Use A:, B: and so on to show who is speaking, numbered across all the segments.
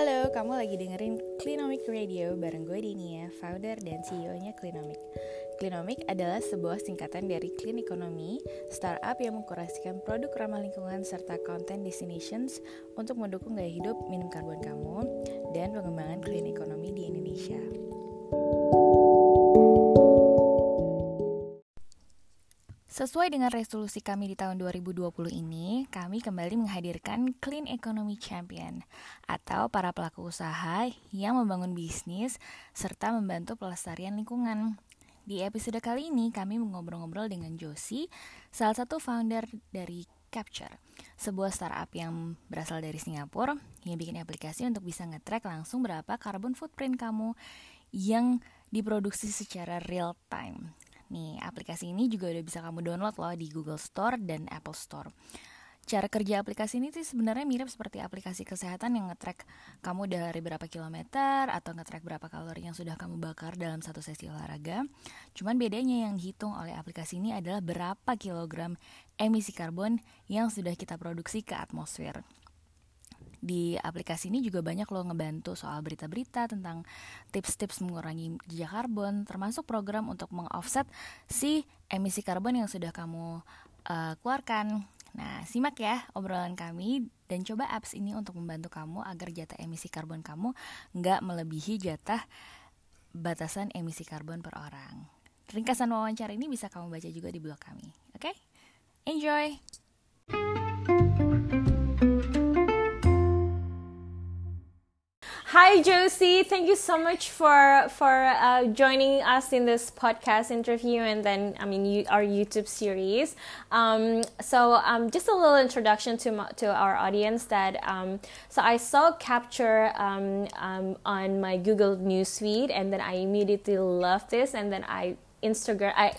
A: Halo, kamu lagi dengerin Clinomic Radio bareng gue Dinia, founder dan CEO-nya Clinomic. Clinomic adalah sebuah singkatan dari Clean Economy, startup yang mengkurasikan produk ramah lingkungan serta content destinations untuk mendukung gaya hidup minim karbon kamu dan pengembangan clean economy di Indonesia. Sesuai dengan resolusi kami di tahun 2020 ini, kami kembali menghadirkan Clean Economy Champion atau para pelaku usaha yang membangun bisnis serta membantu pelestarian lingkungan. Di episode kali ini kami mengobrol-ngobrol dengan Josie, salah satu founder dari Capture, sebuah startup yang berasal dari Singapura yang bikin aplikasi untuk bisa nge-track langsung berapa carbon footprint kamu yang diproduksi secara real time. Nih, aplikasi ini juga udah bisa kamu download loh di Google Store dan Apple Store. Cara kerja aplikasi ini sih sebenarnya mirip seperti aplikasi kesehatan yang nge-track kamu dari berapa kilometer atau nge-track berapa kalori yang sudah kamu bakar dalam satu sesi olahraga. Cuman bedanya yang dihitung oleh aplikasi ini adalah berapa kilogram emisi karbon yang sudah kita produksi ke atmosfer di aplikasi ini juga banyak loh ngebantu soal berita-berita tentang tips-tips mengurangi jejak karbon, termasuk program untuk mengoffset si emisi karbon yang sudah kamu uh, keluarkan. Nah, simak ya obrolan kami dan coba apps ini untuk membantu kamu agar jatah emisi karbon kamu nggak melebihi jatah batasan emisi karbon per orang. Ringkasan wawancara ini bisa kamu baca juga di blog kami. Oke? Okay? Enjoy! Hi, Josie. Thank you so much for for uh, joining us in this podcast interview, and then I mean you, our YouTube series. Um, so, um, just a little introduction to my, to our audience. That um, so I saw Capture um, um, on my Google Newsfeed, and then I immediately loved this, and then I Instagram I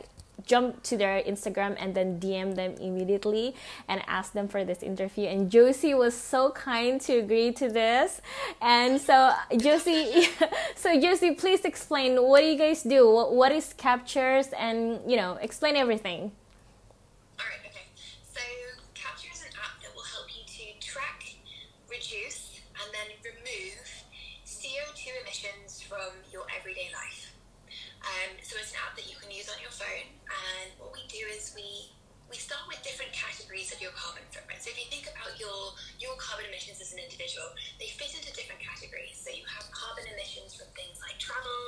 A: jump to their Instagram and then DM them immediately and ask them for this interview. And Josie was so kind to agree to this. And so Josie, so Josie, please explain what do you guys do? What, what is captures? And you know, explain everything.
B: All right. Okay. So capture is an app that will help you to track, reduce, and then remove CO2 emissions from your everyday life. Um, so it's an app that you can use on your phone and what we do is we we start with different categories of your carbon footprint. So if you think about your your carbon emissions as an individual, they fit into different categories. So you have carbon emissions from things like travel.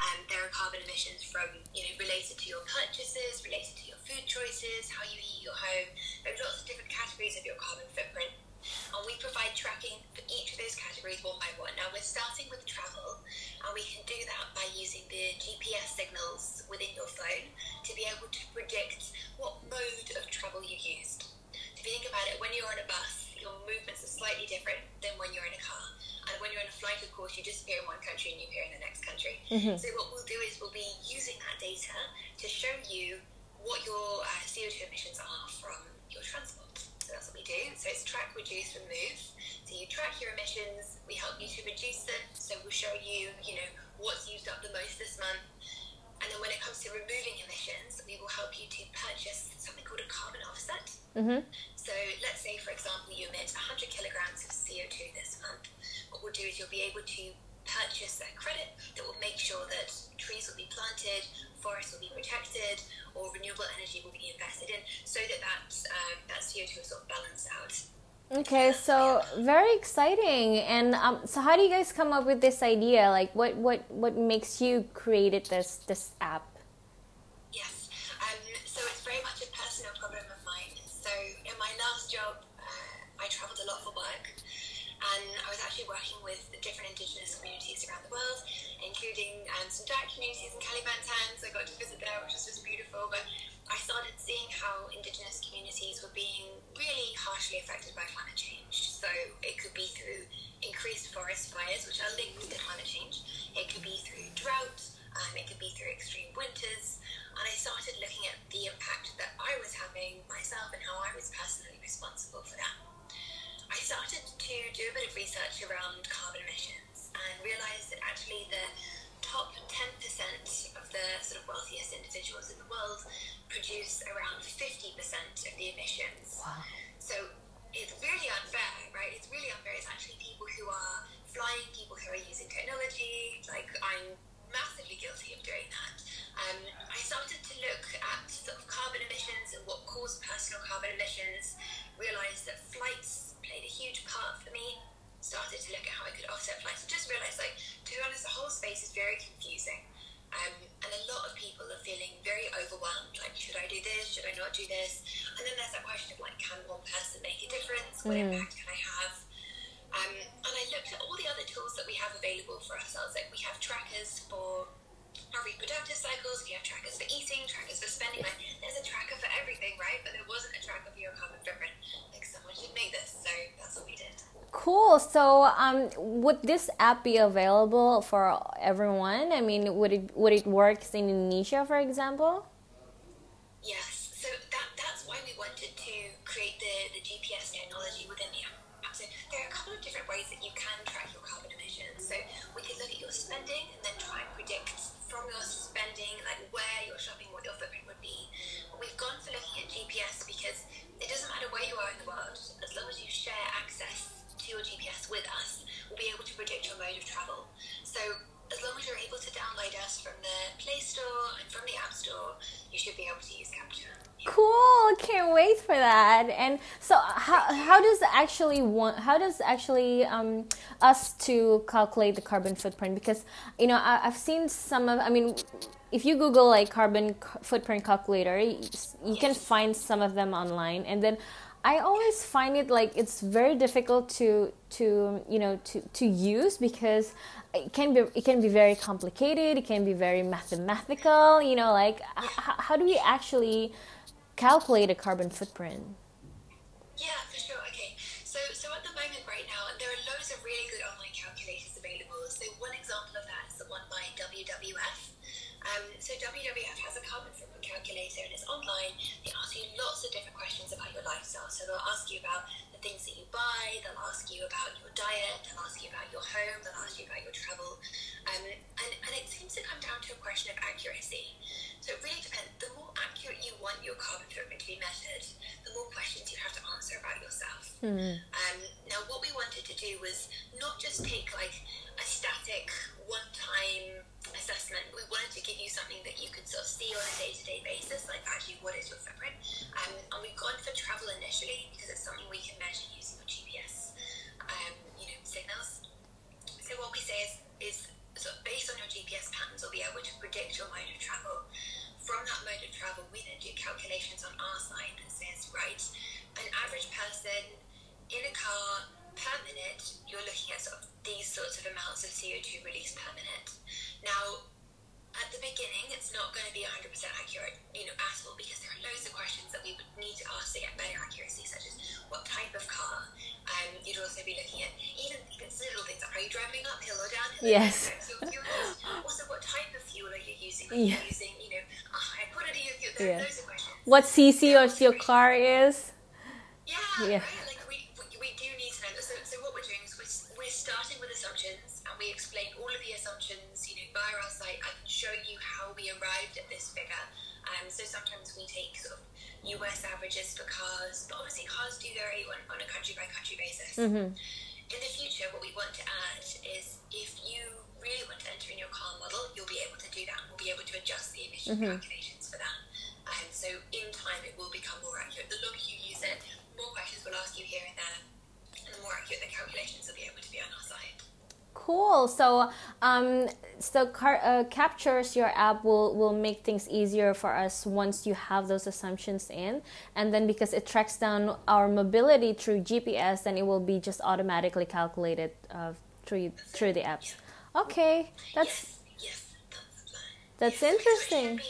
B: Um, there are carbon emissions from you know related to your purchases, related to your food choices, how you eat your home. There's lots of different categories of your carbon footprint and we provide tracking for each of those categories one by one. Now we're starting with travel, and we can do that by using the GPS signals within your phone to be able to predict what mode of travel you used. If you think about it, when you're on a bus, your movements are slightly different than when you're in a car. And when you're in a flight, of course, you disappear in one country and you appear in the next country. Mm-hmm. So what we'll do is we'll be using that data to show you what your uh, CO2 emissions are from your transport. So that's what we do. So it's track, reduce, remove. So you track your emissions, we help you to reduce them. So we'll show you, you know, what's used up the most this month. And then when it comes to removing emissions, we will help you to purchase something called a carbon offset. Mm-hmm. So let's say, for example, you emit 100 kilograms of CO2 this month. What we'll do is you'll be able to purchase a credit that will make sure that trees will be planted, forests will be protected, or renewable energy will be invested in, so that that, um, that CO2 is sort of balanced out.
A: Okay, so very exciting. And um, so, how do you guys come up with this idea? Like, what what what makes you created this this app?
B: And I was actually working with different indigenous communities around the world, including um, some Dayak communities in Kalimantan. So I got to visit there, which was just beautiful. But I started seeing how indigenous communities were being really harshly affected by climate change. So it could be through increased forest fires, which are linked to climate reproductive cycles, we have trackers for eating, trackers for spending. Like there's a tracker for everything, right? But there wasn't a tracker for your carbon footprint. Like someone should make this, so that's what we did.
C: Cool. So, um, would this app be available for everyone? I mean, would it would it work in Indonesia, for example?
B: Like where you're shopping, what your footprint would be. But we've gone for looking at GPS because it doesn't matter where you are in the world, as long as you share access to your GPS with us, we'll be able to predict your mode of travel. So as long as you're able to download us from the Play Store and from the App Store, you should be able to.
C: Cool. Can't wait for that. And so, how how does actually how does actually um, us to calculate the carbon footprint? Because you know I, I've seen some of. I mean, if you Google like carbon c- footprint calculator, you, you can find some of them online, and then. I always find it like it's very difficult to to you know to, to use because it can be it can be very complicated. It can be very mathematical. You know, like h- how do we actually calculate a carbon footprint?
B: Yeah, Um, so, WWF has a carbon footprint calculator and it's online. They ask you lots of different questions about your lifestyle. So, they'll ask you about the things that you buy, they'll ask you about your diet, they'll ask you about your home, they'll ask you about your travel. Um, and, and it seems to come down to a question of accuracy. So, it really depends. The more accurate you want your carbon footprint to be measured, the more questions you have to answer about yourself. Um, now, what we wanted to do was not just take like a static, one-time assessment. We wanted to give you something that you could sort of see on a day-to-day basis, like actually
C: Yes.
B: So. Also, what type of fuel are you using? Are you
C: Yeah.
B: using, you know, a high quality of fuel? There
C: Yeah.
B: are loads questions.
C: What CC or your car is?
B: Yeah,
C: Yeah.
B: right. US averages for cars, but obviously cars do vary on, on a country by country basis.
C: Mm-hmm.
B: In the future, what we want to add is if you really want to enter in your car model, you'll be able to do that. We'll be able to adjust the emission calculations for that. And so in time, it will become more accurate. The longer you use it, more questions we'll ask you here and there, and the more accurate the calculations will be able to be on our side.
C: Cool. So, um, so car, uh, captures your app will will make things easier for us once you have those assumptions in, and then because it tracks down our mobility through GPS, then it will be just automatically calculated uh, through through the apps. Okay, that's
B: yes, yes, that's
C: that's
B: Yes, so it should
C: interesting.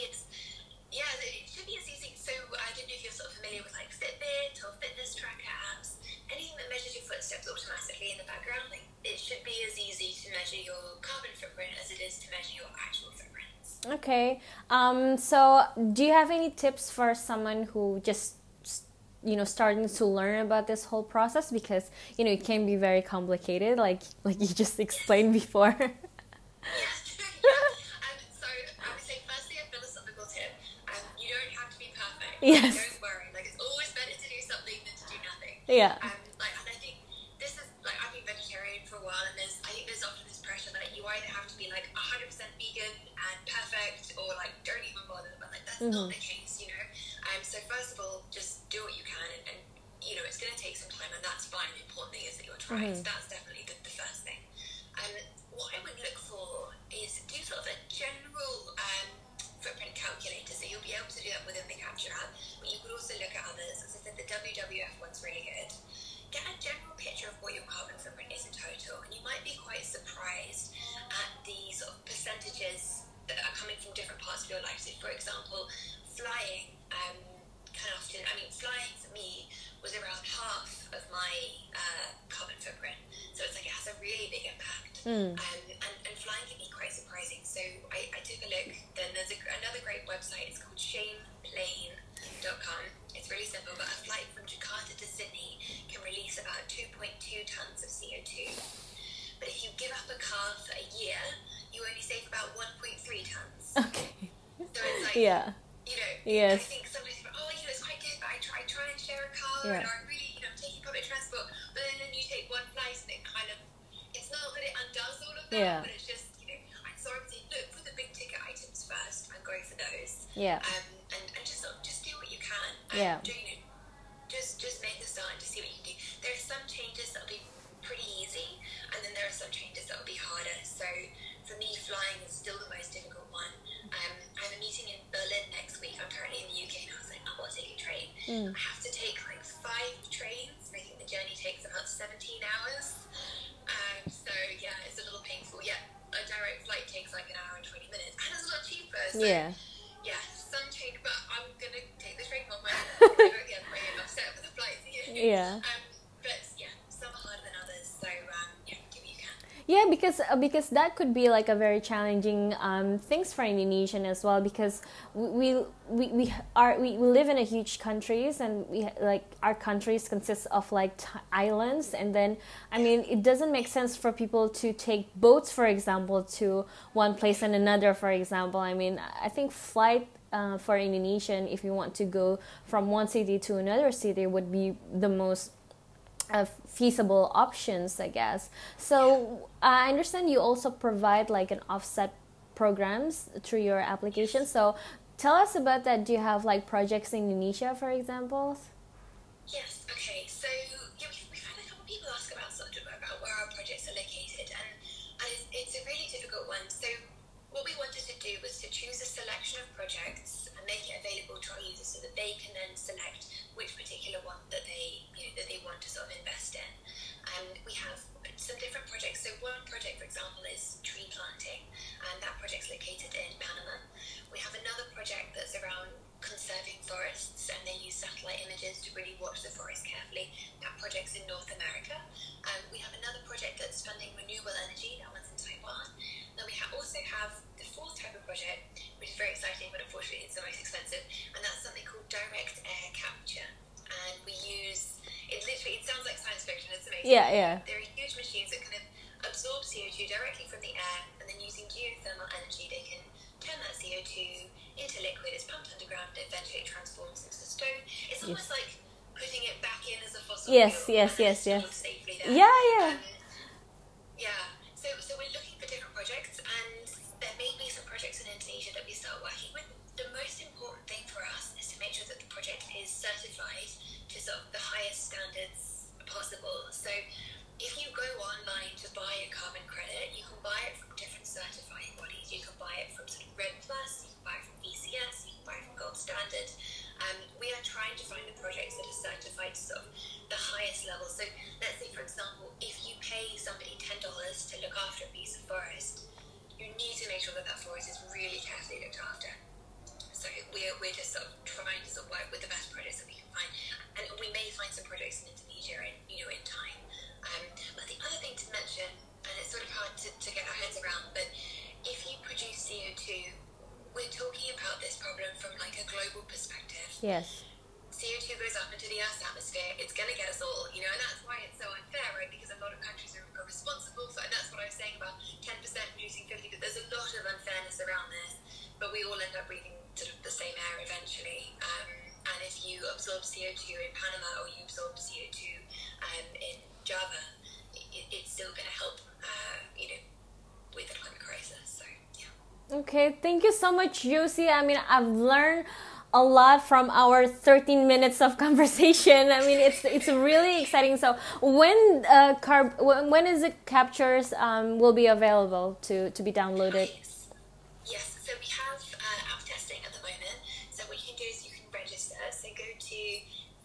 B: yeah, it should be as easy. So I don't know if you're sort of familiar with like Fitbit or fitness tracker apps. Anything that measures your footsteps automatically in the background, like it should be as easy to measure your carbon footprint as it is to measure your actual footprints.
C: Okay. Um, so, do you have any tips for someone who just you know starting to learn about this whole process because you know it can be very complicated like like you just explained before
B: Yes. yeah. Um, so I would say firstly a philosophical tip. Um, you don't have to be perfect.
C: Yes.
B: Don't worry. Like it's always better to do something than to do nothing.
C: yeah
B: Um, bother. But like that's not the case, you know. Um, so first of all, just do what you can, and, and you know it's going to take some time, and that's fine. The important thing is that you're trying. So that's definitely the, the first thing. Um, what I would look for is do sort of a general um, footprint calculator. So you'll be able to do that within the Capture app, but you could also look at others. As I said, the WWF one's really good. Get a general picture of what your carbon footprint is in total, and you might be quite surprised at the sort of percentages that are coming from different parts of your life. So, for example, flying um, can often, I mean, flying for me was around half of my uh, carbon footprint. So it's like it has a really big impact.
C: Mm.
B: Um, and, and flying can be quite surprising. So I, I took a look. Then there's a, another great website. It's called shameplane.com. It's really simple, but a flight from Jakarta to Sydney can release about 2.2 tons of CO2. But if you give up a car for a year, you only save about 1.3 tons.
C: Okay.
B: So it's like,
C: Yeah.
B: you know,
C: Yes.
B: I think somebody's like, oh, you know, it's quite good, but I try, I try and share a car,
C: Yeah.
B: and I really, you know, I'm taking public transport, but then, then you take one flight, and it kind of, it's not that it undoes all of that,
C: Yeah.
B: but it's just, you know, I'm sorry look for the big ticket items first and go for those,
C: Yeah.
B: um, and, and just sort of, just do what you can, and
C: Yeah.
B: do,
C: Mm.
B: I have to take like five trains, think the journey takes about 17 hours. Um, so yeah, it's a little painful. Yeah, a direct flight takes like an hour and 20 minutes, and it's a lot cheaper. So
C: Yeah.
B: yeah, some change, but I'm gonna take the train one way. I'm gonna go the other way, and I'm set for the flights.
C: Yeah.
B: Um, but yeah, some are harder than others, so um, yeah, do what you can.
C: Yeah, because uh, because that could be like a very challenging um, things for Indonesian as well because we we, we are we, we live in a huge countries and we like our countries consist of like t- islands and then I mean it doesn't make sense for people to take boats for example to one place and another for example I mean I think flight uh, for Indonesian if you want to go from one city to another city would be the most uh, feasible options, I guess. So I understand you also provide like an offset programs through your application. So tell us about that. Do you have like projects in Indonesia, for example?
B: Yes. Okay. So project, which is very exciting, but unfortunately it's the most expensive, and that's something called direct air capture. And we use it literally. It sounds like science fiction. It's amazing.
C: Yeah, yeah.
B: There are huge machines that kind of absorb CO2 directly from the air, and then using geothermal energy, they can turn that CO2 into liquid. It's pumped underground, and eventually it transforms into stone. It's almost like putting it back in as a fossil
C: Yes,
B: fuel.
C: yes, yes, yes.
B: Safely there.
C: Yeah, yeah.
B: Um, sure that that forest is really carefully looked after. So we're, we're just sort of trying to sort of work with the best projects that we can find, and we may find some projects in Indonesia in you know in time. Um, but the other thing to mention, and it's sort of hard to, to get our heads around, but if you produce CO two, we're talking about this problem from like a global perspective.
C: Yes.
B: CO2 goes up into the Earth's atmosphere, it's going to get us all, you know, and that's why it's so unfair, right? Because a lot of countries are, responsible for, and that's what I was saying about 10% producing 50, but there's a lot of unfairness around this, but we all end up breathing sort of the same air eventually. Um, and if you absorb CO2 in Panama or you absorb CO2 um, in Java, it, it's still going to help, uh, you know, with the climate crisis. So, yeah.
C: Okay, thank you so much, Josie. I mean, I've learned a lot from our 13 minutes of conversation. I mean, it's it's really exciting. So when uh, carb when is the captures um, will be available to to be downloaded?
B: Ah, yes. So we have uh, testing at the moment. So what you can do is you can register. So go to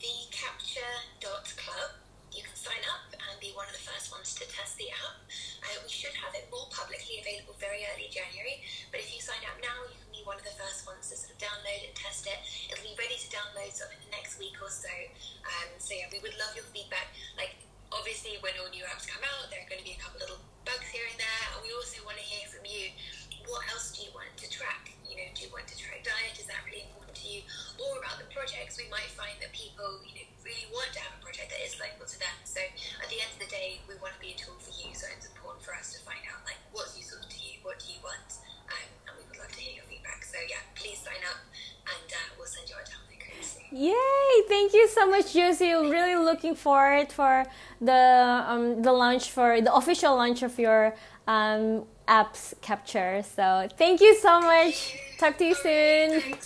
B: the capture club You can sign up and be one of the first ones to test the app. Uh, we should have it more publicly available very early January. But if you sign up now, one of the first ones to sort of download and test it. It'll be ready to download sort of in the next week or so. Um, so yeah, we would love your feedback. Like obviously, when all new apps come out, there are going to be a couple little bugs here and there, and we also want to hear from you. What else do you want to track? You know, do you want to track diet? Is that really important to you? Or about the projects, we might find that people, you know, really want to have a project that is local to them. So at the end of the day, we want to be a tool for you. So it's important for us to find out like what's useful to you, what do you want,
C: Yay! Thank you so much, Josie. Really looking forward for the um, the launch for the official launch of your um, apps capture. So thank you so much. Talk to you soon.